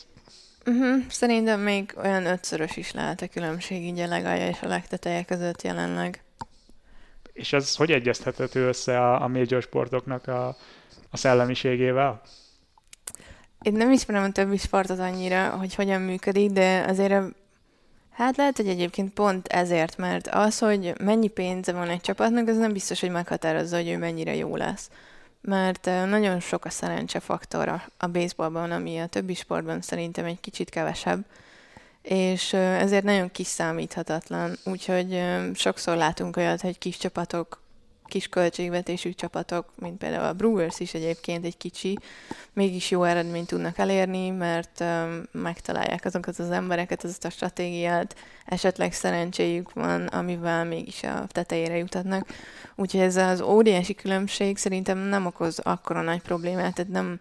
Uh-huh. Szerintem még olyan ötszörös is lehet a különbség így a legalja és a legteteje között jelenleg. És ez hogy egyeztethető össze a, a major sportoknak a, a szellemiségével? Én nem ismerem a többi sportot annyira, hogy hogyan működik, de azért Hát lehet, hogy egyébként pont ezért, mert az, hogy mennyi pénze van egy csapatnak, az nem biztos, hogy meghatározza, hogy ő mennyire jó lesz. Mert nagyon sok a szerencse faktor a baseballban, ami a többi sportban szerintem egy kicsit kevesebb, és ezért nagyon kiszámíthatatlan. Úgyhogy sokszor látunk olyat, hogy kis csapatok kis költségvetésű csapatok, mint például a Brewers is egyébként egy kicsi, mégis jó eredményt tudnak elérni, mert um, megtalálják azokat az embereket, azt a stratégiát, esetleg szerencséjük van, amivel mégis a tetejére jutatnak. Úgyhogy ez az óriási különbség szerintem nem okoz akkora nagy problémát, tehát nem,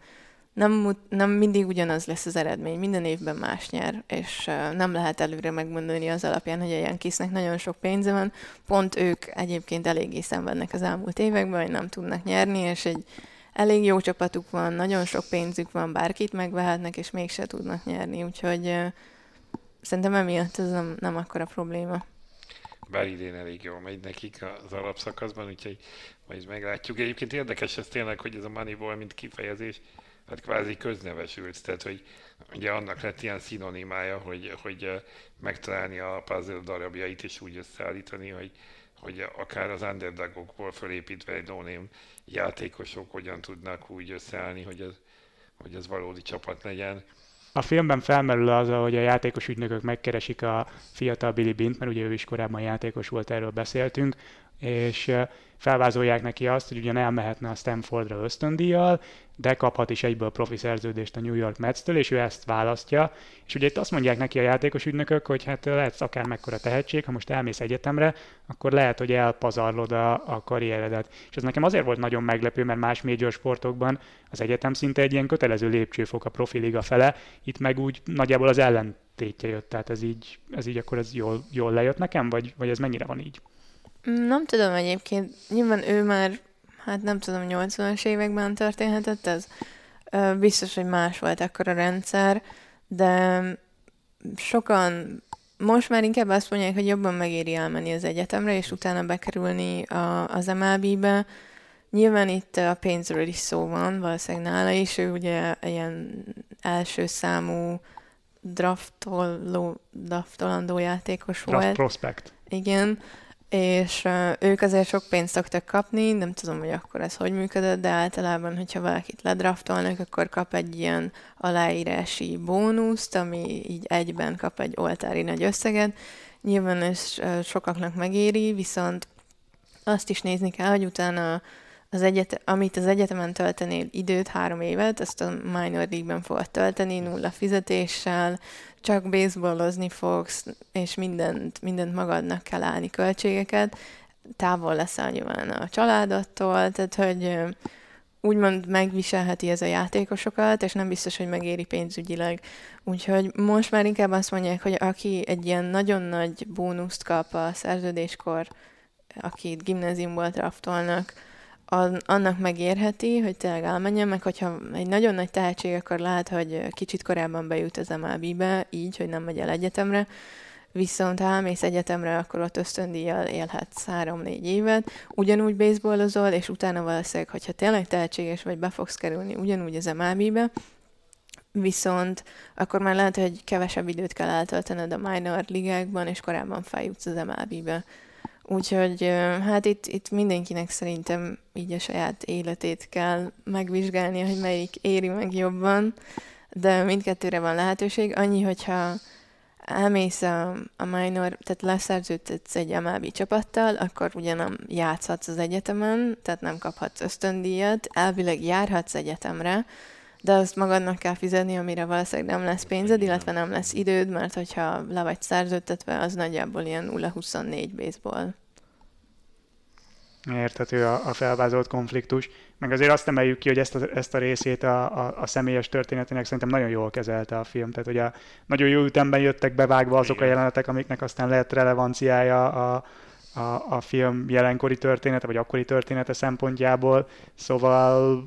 nem, nem mindig ugyanaz lesz az eredmény, minden évben más nyer, és nem lehet előre megmondani az alapján, hogy a Yankeesnek nagyon sok pénze van, pont ők egyébként eléggé szenvednek az elmúlt években, hogy nem tudnak nyerni, és egy elég jó csapatuk van, nagyon sok pénzük van, bárkit megvehetnek, és mégse tudnak nyerni, úgyhogy szerintem emiatt ez nem, nem akkora probléma. Bár idén elég jól megy nekik az alapszakaszban, úgyhogy majd meglátjuk. Egyébként érdekes ez tényleg, hogy ez a Moneyball, mint kifejezés, hát kvázi köznevesült, tehát hogy ugye annak lett ilyen szinonimája, hogy, hogy megtalálni a puzzle darabjait és úgy összeállítani, hogy, hogy akár az underdogokból felépítve egy no játékosok hogyan tudnak úgy összeállni, hogy ez, hogy ez valódi csapat legyen. A filmben felmerül az, hogy a játékos ügynökök megkeresik a fiatal Billy Bint, mert ugye ő is korábban játékos volt, erről beszéltünk, és felvázolják neki azt, hogy ugyan elmehetne a Stanfordra ösztöndíjjal, de kaphat is egyből profi szerződést a New York Mets-től, és ő ezt választja. És ugye itt azt mondják neki a játékos ügynökök, hogy hát lehetsz akár mekkora tehetség, ha most elmész egyetemre, akkor lehet, hogy elpazarlod a, a karrieredet. És ez nekem azért volt nagyon meglepő, mert más major sportokban az egyetem szinte egy ilyen kötelező lépcsőfok a profiliga fele, itt meg úgy nagyjából az ellentétje jött, tehát ez így, ez így akkor ez jól, jól lejött nekem, vagy, vagy ez mennyire van így? Nem tudom egyébként, nyilván ő már, hát nem tudom, 80-as években történhetett ez. Biztos, hogy más volt akkor a rendszer, de sokan most már inkább azt mondják, hogy jobban megéri elmenni az egyetemre, és utána bekerülni a, az MLB-be. Nyilván itt a pénzről is szó van, valószínűleg nála is, ő ugye ilyen első számú draftoló, draftolandó játékos Draft volt. prospect. Igen, és ők azért sok pénzt szoktak kapni, nem tudom, hogy akkor ez hogy működött, de általában, hogyha valakit ledraftolnak, akkor kap egy ilyen aláírási bónuszt, ami így egyben kap egy oltári nagy összeget. Nyilván ez sokaknak megéri, viszont azt is nézni kell, hogy utána az egyet, amit az egyetemen töltenél időt, három évet, azt a minor league-ben fogod tölteni, nulla fizetéssel, csak baseballozni fogsz, és mindent, mindent magadnak kell állni költségeket, távol leszel nyilván a családattól, tehát hogy úgymond megviselheti ez a játékosokat, és nem biztos, hogy megéri pénzügyileg. Úgyhogy most már inkább azt mondják, hogy aki egy ilyen nagyon nagy bónuszt kap a szerződéskor, akit gimnáziumból draftolnak, annak megérheti, hogy tényleg elmenjen, meg hogyha egy nagyon nagy tehetség, akkor lehet, hogy kicsit korábban bejut az MLB-be, így, hogy nem megy el egyetemre, viszont ha elmész egyetemre, akkor ott ösztöndíjjal élhetsz három-négy évet, ugyanúgy baseballozol, és utána valószínűleg, hogyha tényleg tehetséges vagy, be fogsz kerülni ugyanúgy az MLB-be, viszont akkor már lehet, hogy kevesebb időt kell eltöltened a minor ligákban, és korábban feljutsz az MLB-be. Úgyhogy hát itt, itt mindenkinek szerintem így a saját életét kell megvizsgálnia, hogy melyik éri meg jobban, de mindkettőre van lehetőség. Annyi, hogyha elmész a, a minor, tehát leszerződtetsz egy MLB csapattal, akkor ugye nem játszhatsz az egyetemen, tehát nem kaphatsz ösztöndíjat, elvileg járhatsz egyetemre, de azt magadnak kell fizetni, amire valószínűleg nem lesz pénzed, illetve nem lesz időd, mert hogyha le vagy szerződtetve, az nagyjából ilyen 0-24 baseball. Érthető a, a felvázolt konfliktus. Meg azért azt emeljük ki, hogy ezt a, ezt a részét a, a, a személyes történetének szerintem nagyon jól kezelte a film. Tehát ugye nagyon jó ütemben jöttek bevágva azok Igen. a jelenetek, amiknek aztán lehet relevanciája a, a, a film jelenkori története, vagy akkori története szempontjából, szóval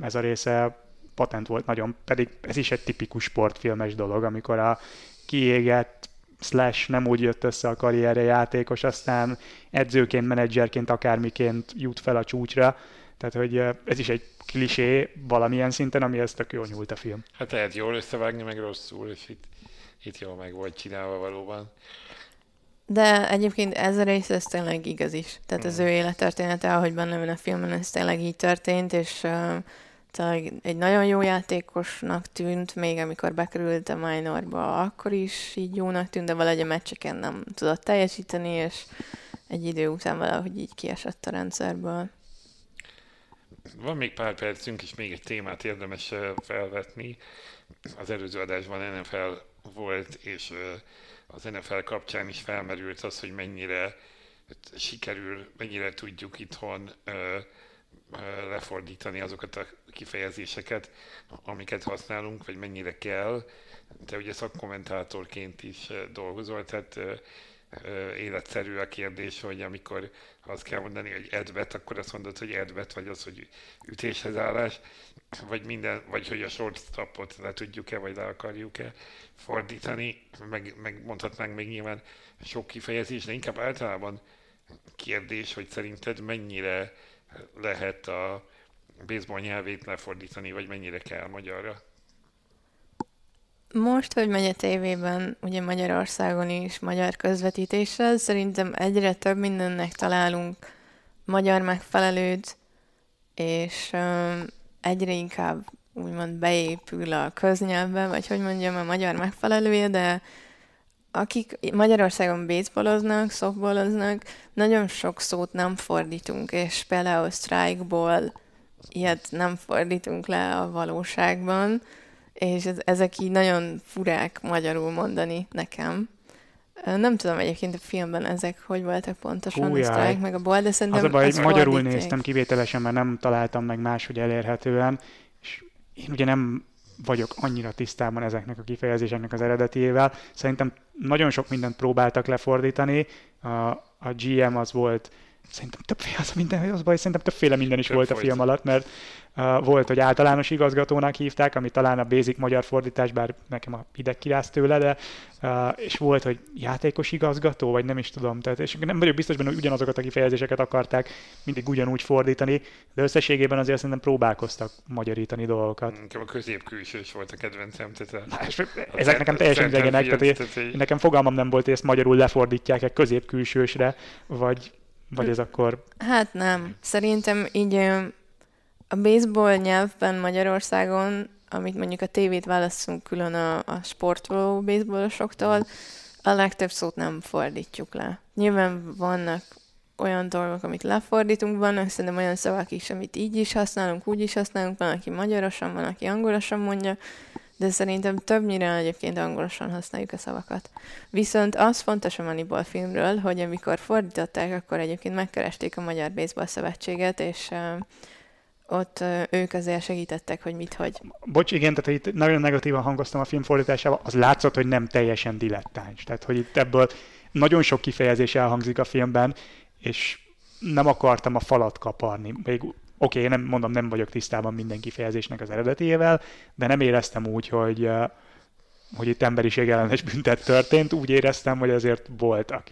ez a része patent volt nagyon, pedig ez is egy tipikus sportfilmes dolog, amikor a kiégett slash nem úgy jött össze a karrierje játékos, aztán edzőként, menedzserként, akármiként jut fel a csúcsra. Tehát, hogy ez is egy klisé valamilyen szinten, ami ezt tök jól nyúlt a film. Hát lehet jól összevágni, meg rosszul, és itt, itt jól meg volt csinálva valóban. De egyébként ez a rész, ez tényleg igaz is. Tehát az ő élettörténete, ahogy benne van a filmen, ez tényleg így történt, és uh, egy nagyon jó játékosnak tűnt, még amikor bekerült a minorba, akkor is így jónak tűnt, de valahogy a meccseken nem tudott teljesíteni, és egy idő után valahogy így kiesett a rendszerből. Van még pár percünk, és még egy témát érdemes felvetni. Az előző adásban NFL volt, és az NFL kapcsán is felmerült az, hogy mennyire sikerül, mennyire tudjuk itthon lefordítani azokat a kifejezéseket, amiket használunk, vagy mennyire kell. Te ugye szakkommentátorként is dolgozol, tehát életszerű a kérdés, hogy amikor azt kell mondani, hogy edvet, akkor azt mondod, hogy edvet, vagy az, hogy ütéshez állás, vagy minden, vagy hogy a shortstopot le tudjuk-e, vagy le akarjuk-e fordítani, meg, meg mondhatnánk még nyilván sok kifejezés, de inkább általában kérdés, hogy szerinted mennyire lehet a baseball nyelvét lefordítani, vagy mennyire kell magyarra? Most, hogy megy a tévében, ugye Magyarországon is magyar közvetítéssel, szerintem egyre több mindennek találunk magyar megfelelőt, és um, egyre inkább úgymond beépül a köznyelvbe, vagy hogy mondjam, a magyar megfelelője, de akik Magyarországon baseballoznak, softballoznak, nagyon sok szót nem fordítunk, és például strikeból ilyet nem fordítunk le a valóságban, és ez, ezek így nagyon furák magyarul mondani nekem. Nem tudom egyébként a filmben ezek hogy voltak pontosan, Hú, a strike meg a ball, de szerintem Az a baj, hogy magyarul néztem kivételesen, mert nem találtam meg máshogy elérhetően, és én ugye nem vagyok annyira tisztában ezeknek a kifejezéseknek az eredetiével. Szerintem nagyon sok mindent próbáltak lefordítani. A, a GM az volt, szerintem többféle, az minden, az baj, szerintem többféle minden is Több volt a film alatt, mert Uh, volt, hogy általános igazgatónak hívták, ami talán a basic magyar fordítás, bár nekem a hideg kirász tőle, de uh, és volt, hogy játékos igazgató, vagy nem is tudom, tehát, és nem vagyok biztos benne, hogy ugyanazokat a kifejezéseket akarták mindig ugyanúgy fordítani, de összességében azért szerintem próbálkoztak magyarítani dolgokat. Nekem a középkülsős volt a kedvencem. Tehát a, a, ezek nekem teljesen idegenek, tehát, tehát nekem fogalmam nem volt, hogy ezt magyarul lefordítják-e középkülsősre, vagy, vagy ez akkor... Hát nem. Szerintem így a baseball nyelvben Magyarországon, amit mondjuk a tévét választunk külön a, a sportoló baseballosoktól, a legtöbb szót nem fordítjuk le. Nyilván vannak olyan dolgok, amit lefordítunk, vannak szerintem olyan szavak is, amit így is használunk, úgy is használunk, van, aki magyarosan, van, aki angolosan mondja, de szerintem többnyire egyébként angolosan használjuk a szavakat. Viszont az fontos a Moneyball filmről, hogy amikor fordították, akkor egyébként megkeresték a Magyar Baseball Szövetséget, és ott ők azért segítettek, hogy mit, hogy. Bocs, igen, tehát itt nagyon negatívan hangoztam a film fordításával, az látszott, hogy nem teljesen dilettáns. Tehát, hogy itt ebből nagyon sok kifejezés elhangzik a filmben, és nem akartam a falat kaparni. Még oké, okay, én nem mondom, nem vagyok tisztában minden kifejezésnek az eredetével, de nem éreztem úgy, hogy, hogy itt emberiség ellenes büntet történt, úgy éreztem, hogy azért voltak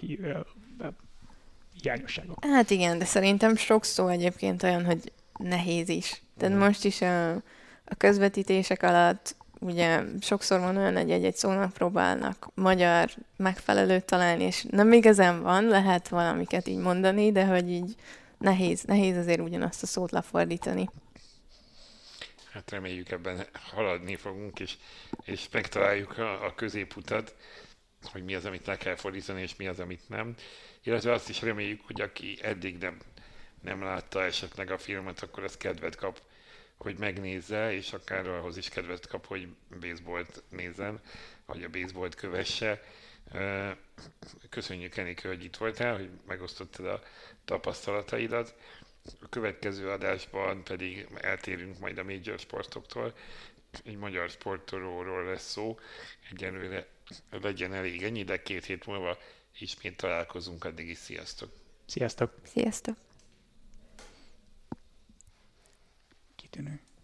hiányosságok. Hát igen, de szerintem sok szó egyébként olyan, hogy nehéz is. Tehát mm. most is a, a közvetítések alatt ugye sokszor van olyan, hogy egy-egy szónak próbálnak magyar megfelelőt találni, és nem igazán van, lehet valamiket így mondani, de hogy így nehéz, nehéz azért ugyanazt a szót lefordítani. Hát reméljük ebben haladni fogunk, és, és megtaláljuk a, a középutat, hogy mi az, amit le kell fordítani, és mi az, amit nem. Illetve azt is reméljük, hogy aki eddig nem nem látta esetleg a filmet, akkor ez kedvet kap, hogy megnézze, és akár ahhoz is kedvet kap, hogy baseballt nézzen, vagy a baseballt kövesse. Köszönjük Enikő, hogy itt voltál, hogy megosztottad a tapasztalataidat. A következő adásban pedig eltérünk majd a major sportoktól. Egy magyar sportolóról lesz szó. Egyelőre legyen elég ennyi, de két hét múlva ismét találkozunk, addig is sziasztok! Sziasztok! Sziasztok! Kitűnő.